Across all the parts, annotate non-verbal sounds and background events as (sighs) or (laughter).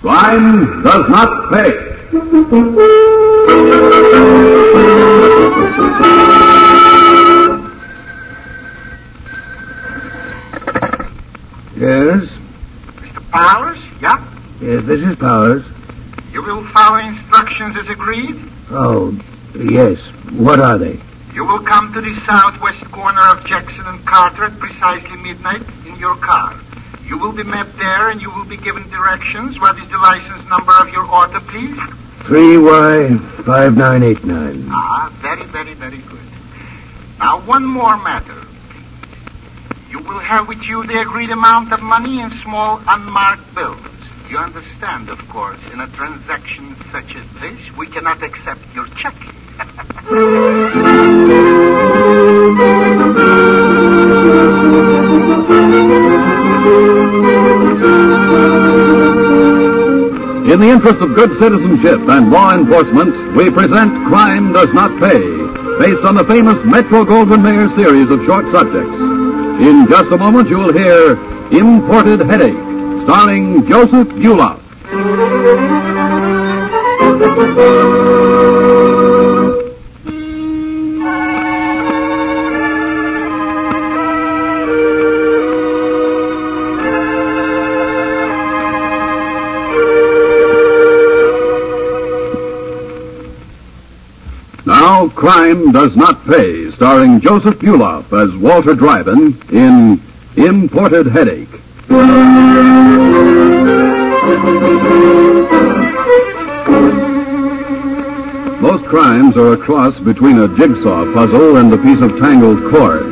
Crime does not pay. Yes? Mr. Powers? Yeah? Yes, this is Powers. You will follow instructions as agreed? Oh, yes. What are they? You will come to the southwest corner of Jackson and Carter at precisely midnight in your car. You will be met there and you will be given directions. What is the license number of your order, please? 3Y5989. Ah, very, very, very good. Now, one more matter. You will have with you the agreed amount of money in small unmarked bills. You understand, of course, in a transaction such as this, we cannot accept your check. (laughs) In the interest of good citizenship and law enforcement, we present Crime Does Not Pay, based on the famous Metro Goldwyn Mayer series of short subjects. In just a moment, you will hear Imported Headache, starring Joseph Buloff. Crime Does Not Pay, starring Joseph Buloff as Walter Dryden in Imported Headache. Most crimes are a cross between a jigsaw puzzle and a piece of tangled cord.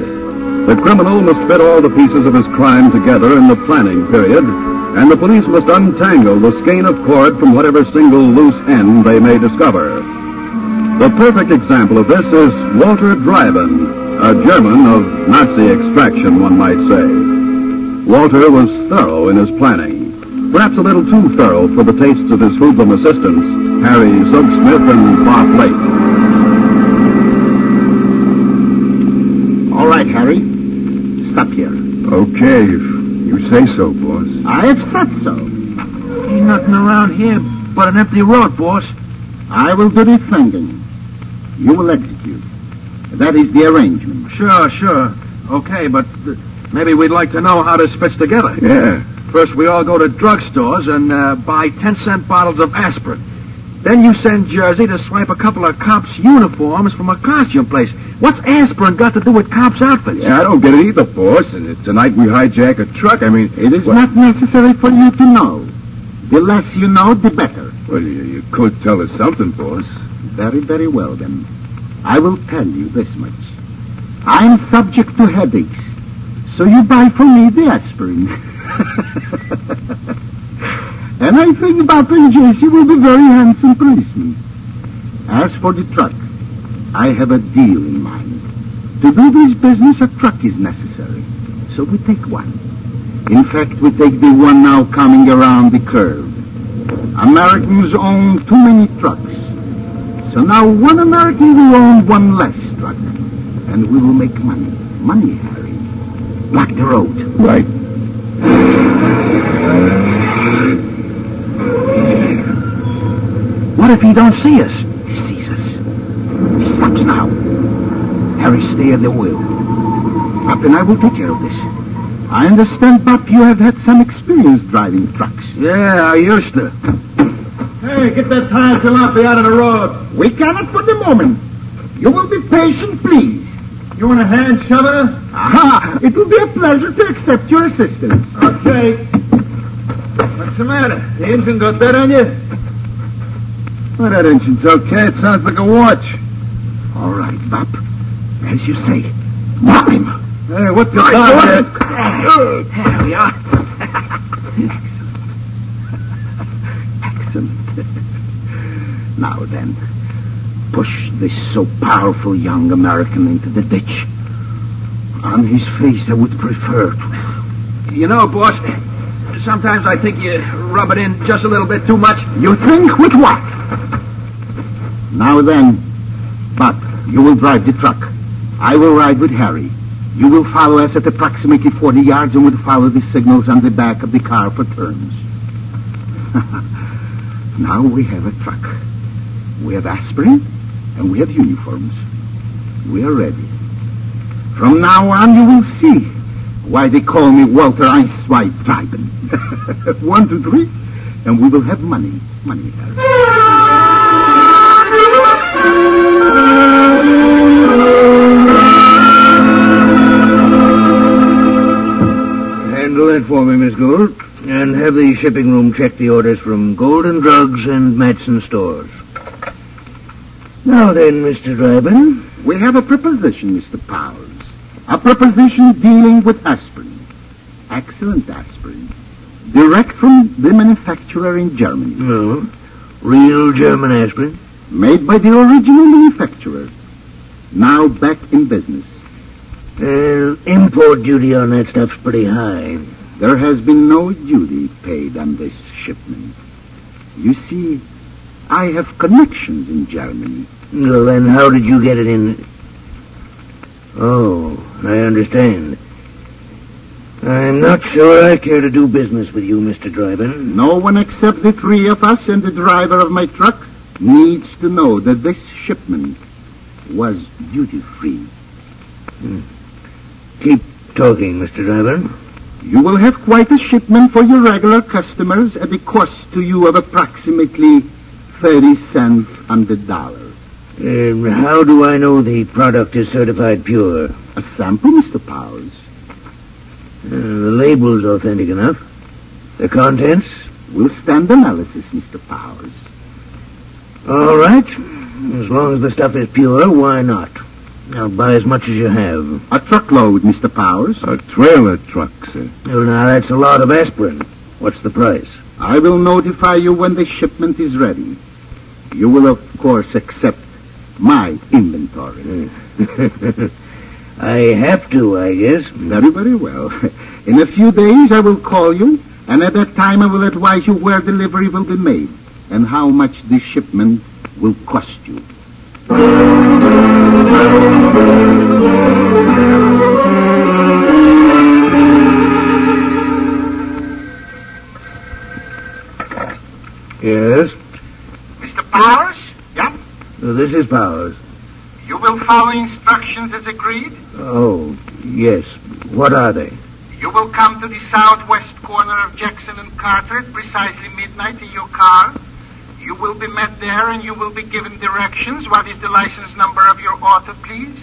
The criminal must fit all the pieces of his crime together in the planning period, and the police must untangle the skein of cord from whatever single loose end they may discover. The perfect example of this is Walter Dryden, a German of Nazi extraction, one might say. Walter was thorough in his planning, perhaps a little too thorough for the tastes of his hoodlum assistants, Harry Zugsmith and Bob Late. All right, Harry. Stop here. Okay, if you say so, boss. I have said so. Ain't nothing around here but an empty road, boss. I will do the thinking. You will execute. That is the arrangement. Sure, sure. Okay, but uh, maybe we'd like to know how this fits together. Yeah. First, we all go to drugstores and uh, buy 10 cent bottles of aspirin. Then you send Jersey to swipe a couple of cops' uniforms from a costume place. What's aspirin got to do with cops' outfits? Yeah, I don't get it either, boss. And tonight we hijack a truck. I mean, It is not necessary for you to know. The less you know, the better. Well, you, you could tell us something, boss. Very, very well, then. I will tell you this much. I am subject to headaches, so you buy for me the aspirin. (laughs) and I think and Jesse will be very handsome policemen. As for the truck, I have a deal in mind. To do this business, a truck is necessary. So we take one. In fact, we take the one now coming around the curve. Americans own too many trucks. So now one American will own one less truck. And we will make money. Money, Harry. Block the road. Right. What if he don't see us? He sees us. He stops now. Harry, stay at the wheel. Bob and I will take care of this. I understand, Bob, you have had some experience driving trucks. Yeah, I used to. Hey, get that tire jalopy out of the road. We cannot for the moment. You will be patient, please. You want a hand shover? Aha! It will be a pleasure to accept your assistance. Okay. What's the matter? The engine got dead on you? Well, that engine's okay. It sounds like a watch. All right, Bob. As you say. Knock him. Hey, what's the Right? There we are. Now then, push this so powerful young American into the ditch. On his face, I would prefer to. You know, boss, sometimes I think you rub it in just a little bit too much. You think with what? Now then, but you will drive the truck. I will ride with Harry. You will follow us at approximately 40 yards and will follow the signals on the back of the car for turns. (laughs) now we have a truck. We have aspirin, and we have uniforms. We are ready. From now on, you will see why they call me Walter Einsweit (laughs) Treiben. One, two, three, and we will have money. Money, Handle that for me, Miss Gould. And have the shipping room check the orders from Golden Drugs and Matson Stores. Now then, Mr. Dryden. We have a proposition, Mr. Powers. A proposition dealing with aspirin. Excellent aspirin. Direct from the manufacturer in Germany. No. Real German aspirin. Made by the original manufacturer. Now back in business. Uh, import duty on that stuff's pretty high. There has been no duty paid on this shipment. You see, I have connections in Germany. Well, then how did you get it in... Oh, I understand. I'm not sure I care to do business with you, Mr. Dryden. No one except the three of us and the driver of my truck needs to know that this shipment was duty-free. Hmm. Keep talking, Mr. Dryden. You will have quite a shipment for your regular customers at a cost to you of approximately 30 cents on the dollar. Uh, how do I know the product is certified pure? A sample, Mr. Powers. Uh, the label's authentic enough. The contents? Will stand analysis, Mr. Powers. All right. As long as the stuff is pure, why not? I'll buy as much as you have. A truckload, Mr. Powers. A trailer truck, sir. Well, now, that's a lot of aspirin. What's the price? I will notify you when the shipment is ready. You will, of course, accept my inventory. (laughs) I have to, I guess. Very, very well. (laughs) In a few days, I will call you, and at that time, I will advise you where delivery will be made and how much this shipment will cost you. Yes? Mr. Powers? This is Powers. You will follow instructions as agreed? Oh, yes. What are they? You will come to the southwest corner of Jackson and Carter at precisely midnight in your car. You will be met there and you will be given directions. What is the license number of your auto, please?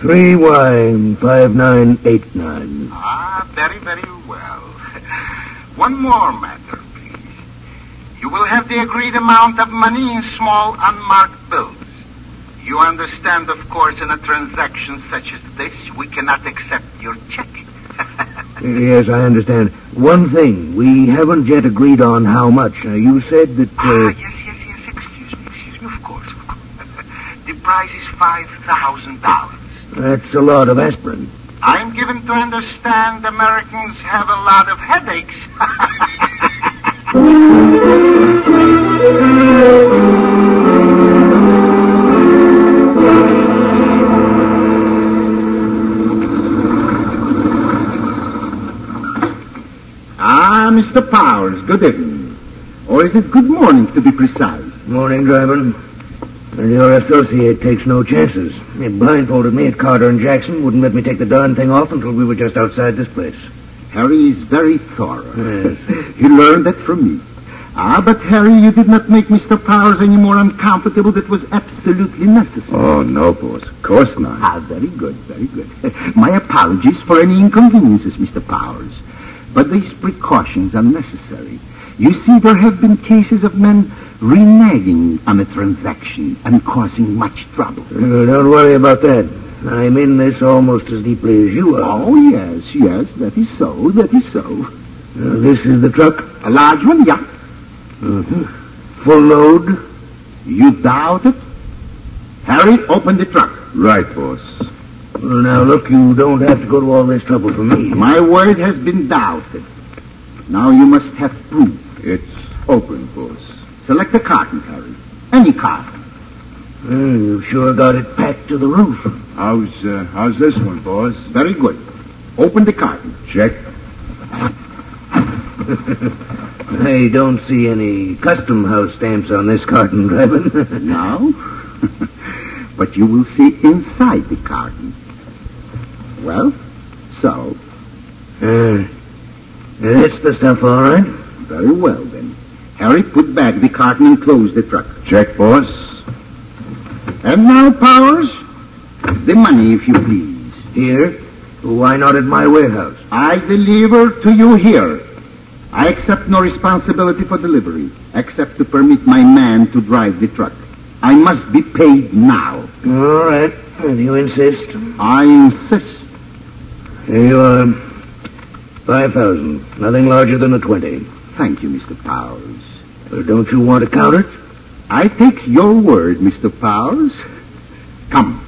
3Y5989. Ah, very, very well. (laughs) One more matter, please. You will have the agreed amount of money in small unmarked bills. You understand, of course, in a transaction such as this, we cannot accept your check. (laughs) Yes, I understand. One thing, we haven't yet agreed on how much. Now, you said that... Ah, Uh, yes, yes, yes. Excuse me, excuse me. Of course, of course. (laughs) the price is five thousand dollars. that's a lot of aspirin. I'm given to understand Americans have a lot of headaches. (laughs) Mr. Powers, good evening. Or is it good morning, to be precise? Morning, Dryden. And your associate takes no chances. He blindfolded me at Carter and Jackson, wouldn't let me take the darn thing off until we were just outside this place. Harry is very thorough. Yes. (laughs) he learned that from me. Ah, but Harry, you did not make Mr. Powers any more uncomfortable. That was absolutely necessary. Oh, no, boss. Of course not. Ah, very good, very good. (laughs) My apologies for any inconveniences, Mr. Powers. But these precautions are necessary. You see, there have been cases of men reneging on a transaction and causing much trouble. Uh, don't worry about that. I'm in this almost as deeply as you are. Oh, yes, yes, that is so, that is so. Uh, this is the truck? A large one, yeah. Mm-hmm. Full load? You doubt it? Harry, open the truck. Right, boss. Well, now, look, you don't have to go to all this trouble for me. My word has been doubted. Now you must have proof. It's open, boss. Select a carton, Harry. Any carton. Uh, you've sure got it packed to the roof. How's, uh, how's this one, boss? Very good. Open the carton. Check. (laughs) I don't see any custom house stamps on this carton, Dryden. No? (laughs) but you will see inside the carton. Well, so, uh, that's the stuff, all right. very well then. Harry, put back the carton and close the truck. Check, boss. And now, Powers, the money, if you please. Here? Why not at my warehouse? I deliver to you here. I accept no responsibility for delivery, except to permit my man to drive the truck. I must be paid now. All right, if you insist. I insist. Here you are. Five thousand. Nothing larger than a twenty. Thank you, Mr. Powers. But don't you want to count it? I take your word, Mr. Powers. Come.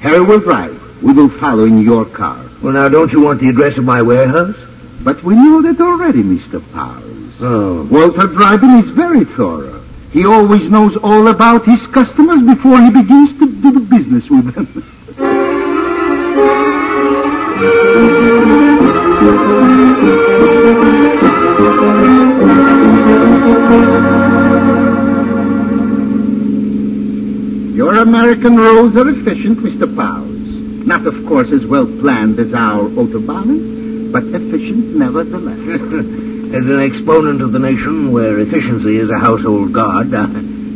Harry will drive. We will follow in your car. Well, now, don't you want the address of my warehouse? But we know that already, Mr. Powers. Oh. Walter Dryden is very thorough. He always knows all about his customers before he begins to do the business with them. Your American roads are efficient, Mr. Powers. Not, of course, as well planned as our Autobahn, but efficient nevertheless. (laughs) As an exponent of the nation where efficiency is a household god, uh,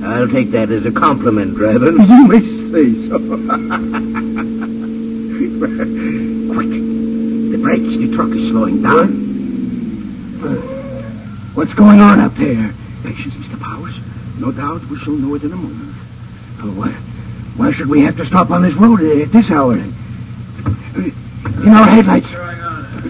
I'll take that as a compliment, Dryden. (laughs) you may say so. (laughs) Quick. The brakes, the truck is slowing down. What's going on up there? Patience, Mr. Powers. No doubt we shall know it in a moment. Oh, why, why should we have to stop on this road at this hour? In our headlights.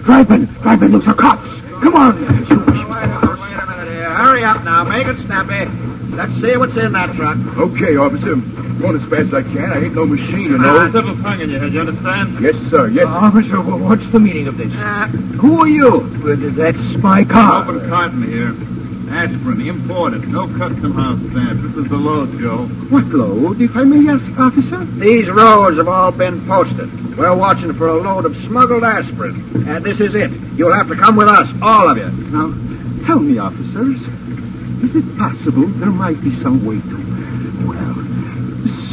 Driving, driving, looks are cops. Come on. Wait a minute here. Hurry up now. Make it snappy. Let's see what's in that truck. Okay, officer. I'm going as fast as I can. I ain't no machine, you know. civil tongue in your head, you understand? Yes, sir. Yes. Officer, wh- what's the meaning of this? Uh, Who are you? That's my car. Open carton here. Aspirin, imported. No custom house stamp. This is the load, Joe. What load, if I may ask, officer? These roads have all been posted. We're watching for a load of smuggled aspirin. And this is it. You'll have to come with us, all of you. Now, tell me, officers, is it possible there might be some way to, well,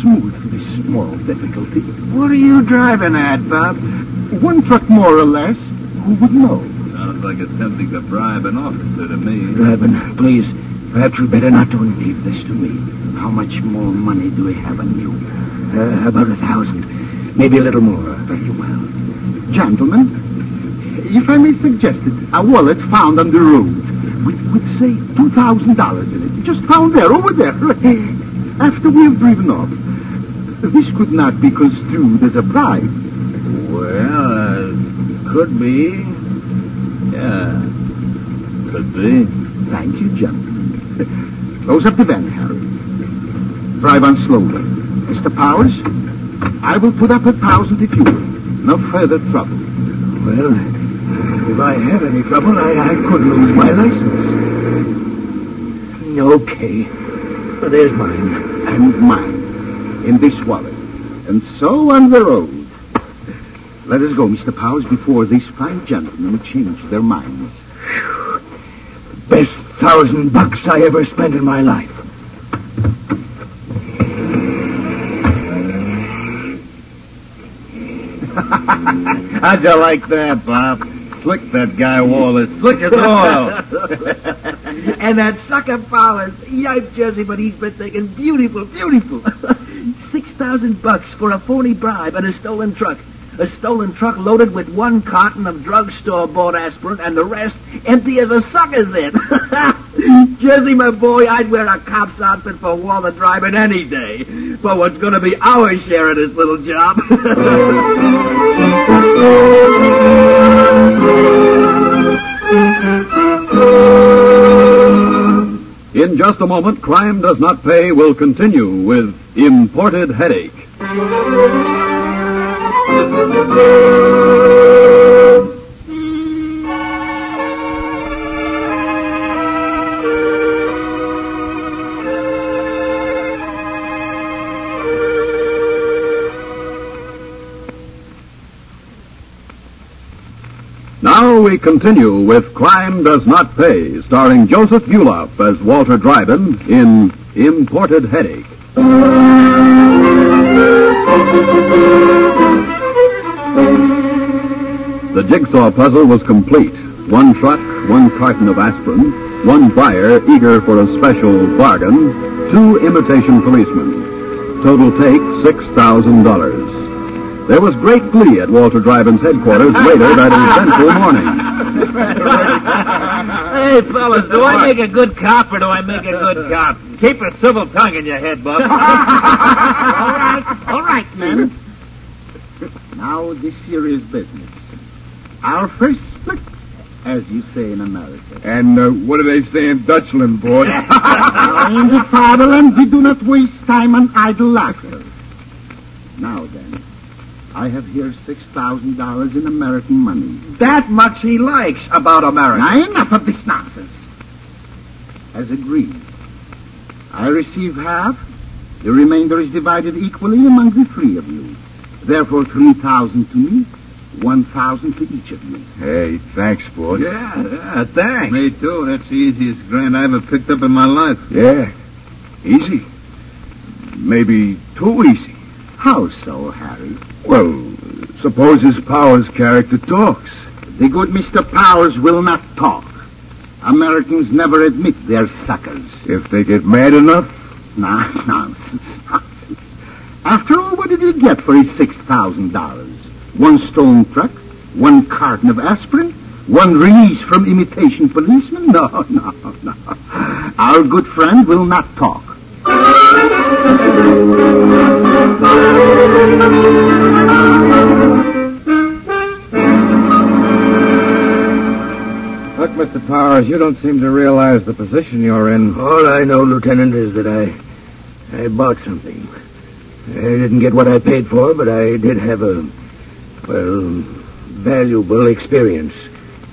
smooth this small difficulty? What are you driving at, Bob? One truck more or less, who would know? Sounds like attempting to bribe an officer to me. Driving, please. Perhaps we better not do anything. Give this to me. How much more money do we have on you? Uh, about a thousand. Maybe a little more. Very well. Gentlemen, if I may suggest it, a wallet found on the road with, with say, $2,000 in it. Just found there, over there. (laughs) After we have driven off. This could not be construed as a bribe. Well, uh, could be. Yeah. Could be. Thank you, gentlemen. (laughs) Close up the van, Harry. Drive on slowly. Mr. Powers, I will put up a thousand if you will. No further trouble. Well, if I have any trouble, I, I could lose my license. Okay. Well, there's mine. And mine. In this wallet. And so on the road. Let us go, Mr. Powers, before these fine gentlemen change their minds. Best thousand bucks I ever spent in my life. (laughs) How'd you like that, Bob? Slick that guy Wallace. Slick as oil. (laughs) and that sucker Powers, yipe Jersey, but he's been thinking beautiful, beautiful. (laughs) Six thousand bucks for a phony bribe and a stolen truck. A stolen truck loaded with one carton of drugstore bought aspirin and the rest empty as a sucker's in. (laughs) Jesse, my boy, I'd wear a cop's outfit for Walter Dryden any day. For what's going to be our share of this little job. (laughs) In just a moment, Crime Does Not Pay will continue with Imported Headache. Now we continue with Crime Does Not Pay, starring Joseph Buloff as Walter Dryden in Imported Headache. The jigsaw puzzle was complete. One truck, one carton of aspirin, one buyer eager for a special bargain, two imitation policemen. Total take $6,000. There was great glee at Walter Dryden's headquarters later that eventful morning. (laughs) Hey, fellas, do I make a good cop or do I make a good cop? Keep a civil tongue in your head, Bob. (laughs) all right, all right, men. Now, this serious business. Our first split, as you say in America. And uh, what do they say in Dutchland, boy? (laughs) in the fatherland, we do not waste time on idle laughter. Now then, I have here $6,000 in American money. That much he likes about America. Now, enough of this nonsense. As agreed, I receive half. The remainder is divided equally among the three of you. Therefore, 3000 to me, 1000 to each of you. hey, thanks, boss. Yeah, yeah, thanks. Me too. That's the easiest grant I ever picked up in my life. Yeah. Easy. Maybe too easy. How so, Harry? Well, suppose his Powers character talks. The good Mr. Powers will not talk. Americans never admit they're suckers. If they get mad enough, Nah, (laughs) nonsense, nonsense. After all, what did he get for his $6,000? One stone truck? One carton of aspirin? One release from imitation policemen? (laughs) No, no, no. Our good friend will not talk. Look, Mr. Powers, you don't seem to realize the position you're in. All I know, Lieutenant, is that I I bought something. I didn't get what I paid for, but I did have a well valuable experience.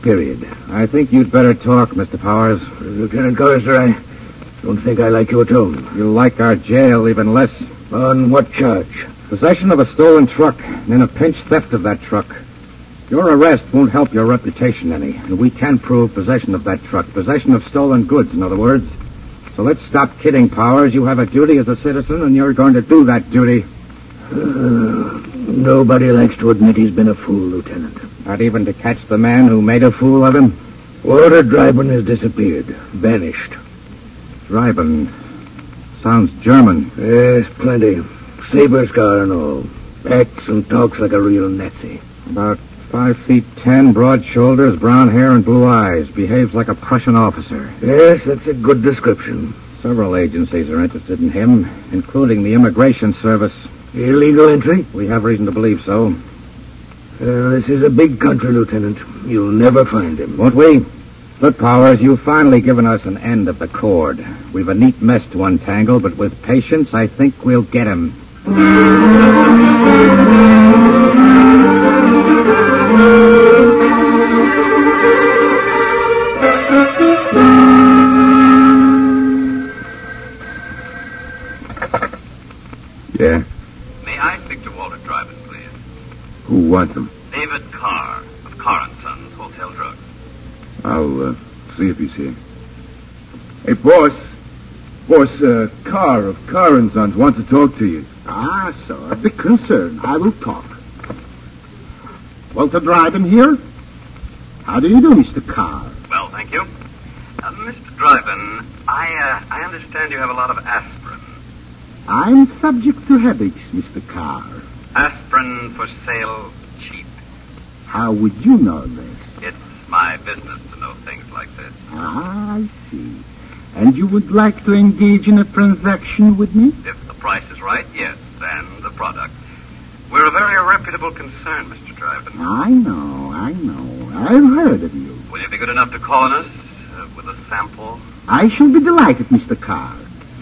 Period. I think you'd better talk, Mr. Powers. Lieutenant Collister, I don't think I like your tone. You like our jail even less. On what charge? Possession of a stolen truck, and in a pinch theft of that truck. Your arrest won't help your reputation any, and we can prove possession of that truck. Possession of stolen goods, in other words. So let's stop kidding, Powers. You have a duty as a citizen, and you're going to do that duty. (sighs) (sighs) (sighs) Nobody likes to admit he's been a fool, Lieutenant. Not even to catch the man who made a fool of him. Walter Dryden has disappeared. Vanished. Dryden. Sounds German. Yes, plenty. Saber scar and all. Acts and talks like a real Nazi. About five feet ten, broad shoulders, brown hair, and blue eyes. Behaves like a Prussian officer. Yes, that's a good description. Several agencies are interested in him, including the Immigration Service. Illegal entry? We have reason to believe so. Uh, this is a big country, Lieutenant. You'll never find him. Won't we? Look, Powers, you've finally given us an end of the cord. We've a neat mess to untangle, but with patience, I think we'll get him. Who wants them? David Carr of Carr and Sons Hotel Drug. I'll uh, see if he's here. Hey, boss. Boss, uh, Carr of Carr and Sons wants to talk to you. Ah, sir. a big concern. I will talk. Walter Dryden here? How do you do, Mr. Carr? Well, thank you. Uh, Mr. Dryden, I, uh, I understand you have a lot of aspirin. I'm subject to headaches, Mr. Carr. Aspirin for sale cheap. How would you know this? It's my business to know things like this. Ah, I see. And you would like to engage in a transaction with me? If the price is right, yes, and the product. We're a very reputable concern, Mr. Dryden. I know, I know. I've heard of you. Will you be good enough to call on us uh, with a sample? I shall be delighted, Mr. Carr.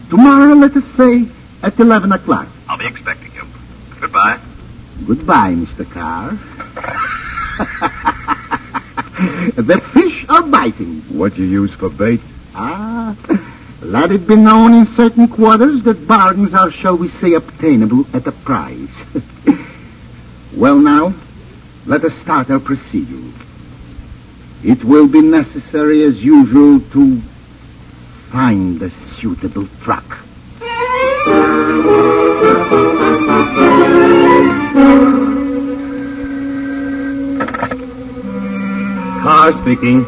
Tomorrow, let us say, at 11 o'clock. I'll be expecting you. Goodbye. Goodbye, Mr. Carr. (laughs) the fish are biting. What you use for bait? Ah, let it be known in certain quarters that bargains are, shall we say, obtainable at a price. (laughs) well, now, let us start our proceedings. It will be necessary, as usual, to find a suitable truck. (laughs) Carr speaking.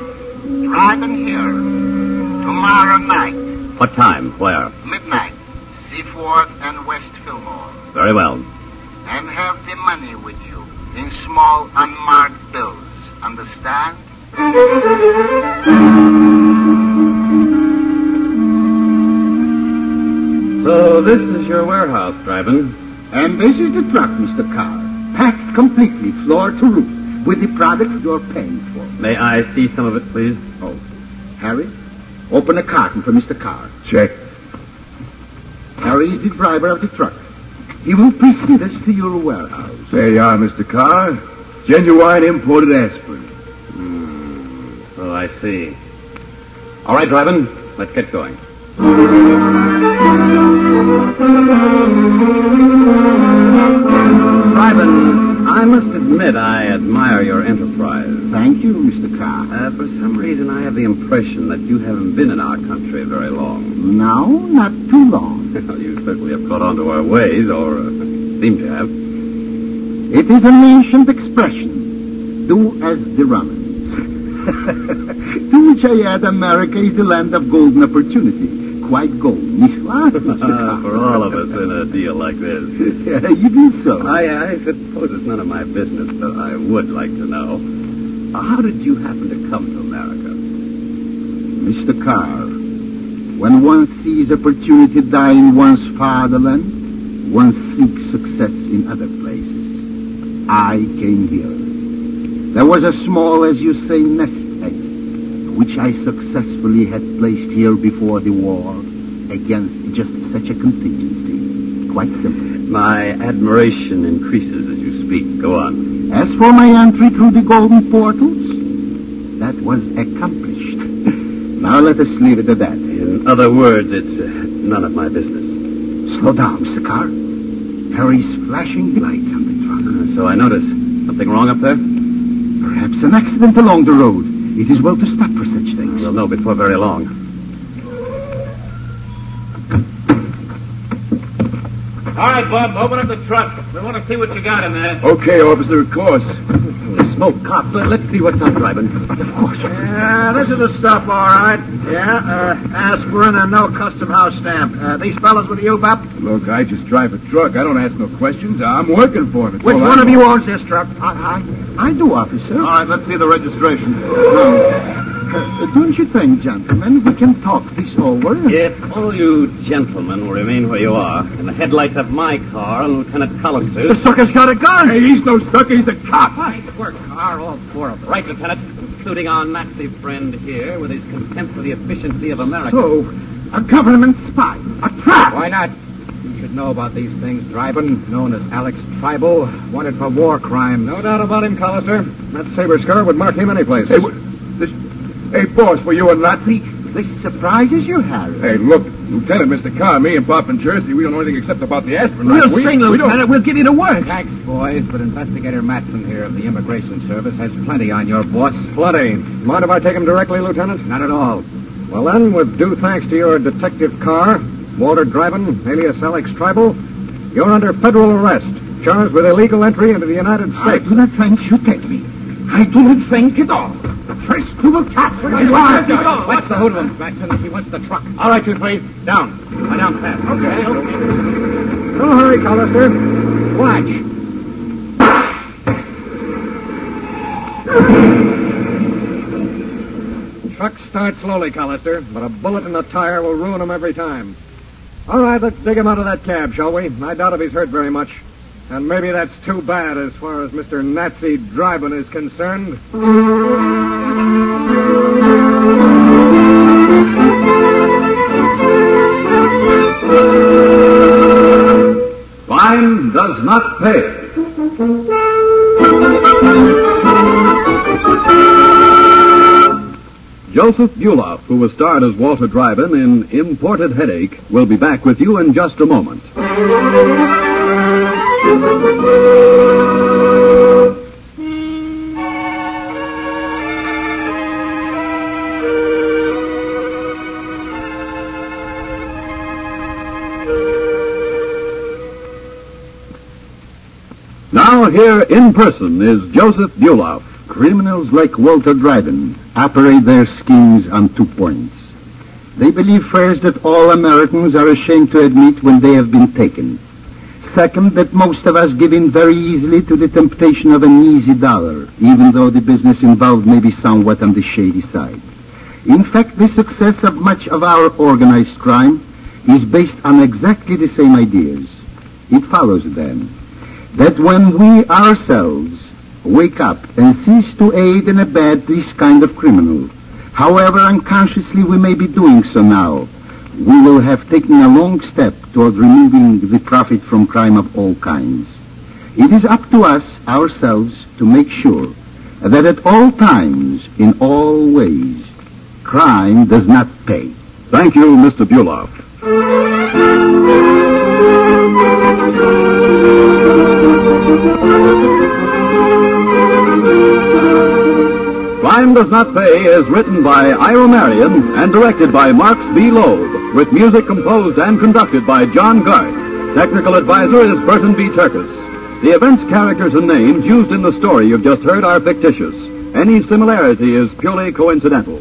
Dryden here. Tomorrow night, What time? Where? midnight, Seaforth and West Fillmore. Very well. And have the money with you in small unmarked bills. Understand? So this is your warehouse, Dryden. And this is the truck, Mr. Carr. Packed completely, floor to roof, with the product you're paying for. May I see some of it, please? Oh, Harry, open a carton for Mr. Carr. Check. Harry is the driver of the truck. He will precede us to your warehouse. There you are, Mr. Carr. Genuine imported aspirin. Hmm, so I see. All right, Dryden, let's get going. Dryden, I must admit I admire your enterprise. Thank you, Mr. Carr. Uh, for some reason, I have the impression that you haven't been in our country very long. No, not too long. (laughs) you certainly have caught on to our ways, or uh, seem to have. It is an ancient expression. Do as the Romans. to which I add America is the land of golden opportunity. Quite golden, nicht wahr, for all of us in a deal like this. Yeah, you do so. I, I suppose it's none of my business, but I would like to know. How did you happen to come to America? Mr. Carr, when one sees opportunity die in one's fatherland, one seeks success in other places. I came here. There was a small, as you say, nest which I successfully had placed here before the war against just such a contingency. Quite simple. My admiration increases as you speak. Go on. As for my entry through the golden portals, that was accomplished. (laughs) now let us leave it at that. In other words, it's uh, none of my business. Slow down, Mr. Carr. Harry's flashing lights on the truck. Uh, so I notice. Something wrong up there? Perhaps an accident along the road. It is well to stop for such things. We'll know before very long. All right, Bob, open up the truck. We want to see what you got in there. Okay, officer, of course. (laughs) Smoke, cops. Let's see what's up, Dryden. Of course. Yeah, this is the stuff, all right. Yeah, uh, aspirin and no custom house stamp. Uh, these fellas with you, Bob? Look, I just drive a truck. I don't ask no questions. I'm working for him. It's Which all I one of know. you owns this truck? I, I, I do, officer. All right, let's see the registration. Uh, don't you think, gentlemen, we can talk this over? If all you gentlemen will remain where you are, and the headlights of my car and Lieutenant The sucker's got a gun. Hey, he's no sucker. He's a cop. Nice work, Carr, all four of them. Right, Lieutenant. Including our Nazi friend here with his contempt for the efficiency of America. So, a government spy, a trap. Why not? You should know about these things, Dryden, known as Alex Tribal, wanted for war crimes. No doubt about him, Collister. That saber scar would mark him any place. Hey, this, hey, boss, were you a Nazi? This surprises you, Harry. Hey, look, Lieutenant, Mr. Carr, me and Pop and Jersey, we don't know anything except about the aspirin. We'll we, sing, we don't- Lieutenant. We'll give you the work. Thanks, boys, but Investigator Matson here of the Immigration Service has plenty on your boss. Plenty. Mind if I take him directly, Lieutenant? Not at all. Well, then, with due thanks to your detective Carr, Walter Dryden, alias Alex Tribal, you're under federal arrest, charged with illegal entry into the United States. I States. do not think you take me. I do not think at all. First, we will capture you. What's the hoodlum, Matson? He wants the truck. All right, you three. Down. Lie down fast. Okay. Don't hurry, Collister. Watch. Trucks start slowly, Collister, but a bullet in the tire will ruin him every time. All right, let's dig him out of that cab, shall we? I doubt if he's hurt very much. And maybe that's too bad as far as Mr. Nazi Dryden is concerned. Crime does not pay. Joseph Buloff, who was starred as Walter Dryden in Imported Headache, will be back with you in just a moment. Now here in person is Joseph Buloff. Criminals like Walter Dryden operate their schemes on two points. They believe first that all Americans are ashamed to admit when they have been taken. Second, that most of us give in very easily to the temptation of an easy dollar, even though the business involved may be somewhat on the shady side. In fact, the success of much of our organized crime is based on exactly the same ideas. It follows then that when we ourselves wake up and cease to aid and abet this kind of criminal, however unconsciously we may be doing so now, we will have taken a long step toward removing the profit from crime of all kinds. It is up to us ourselves to make sure that at all times, in all ways, crime does not pay. Thank you, Mr. Buloff. Crime Does Not Pay is written by Ira Marion and directed by Marx B. Loeb, with music composed and conducted by John Garth. Technical advisor is Burton B. Turkus. The events, characters, and names used in the story you've just heard are fictitious. Any similarity is purely coincidental.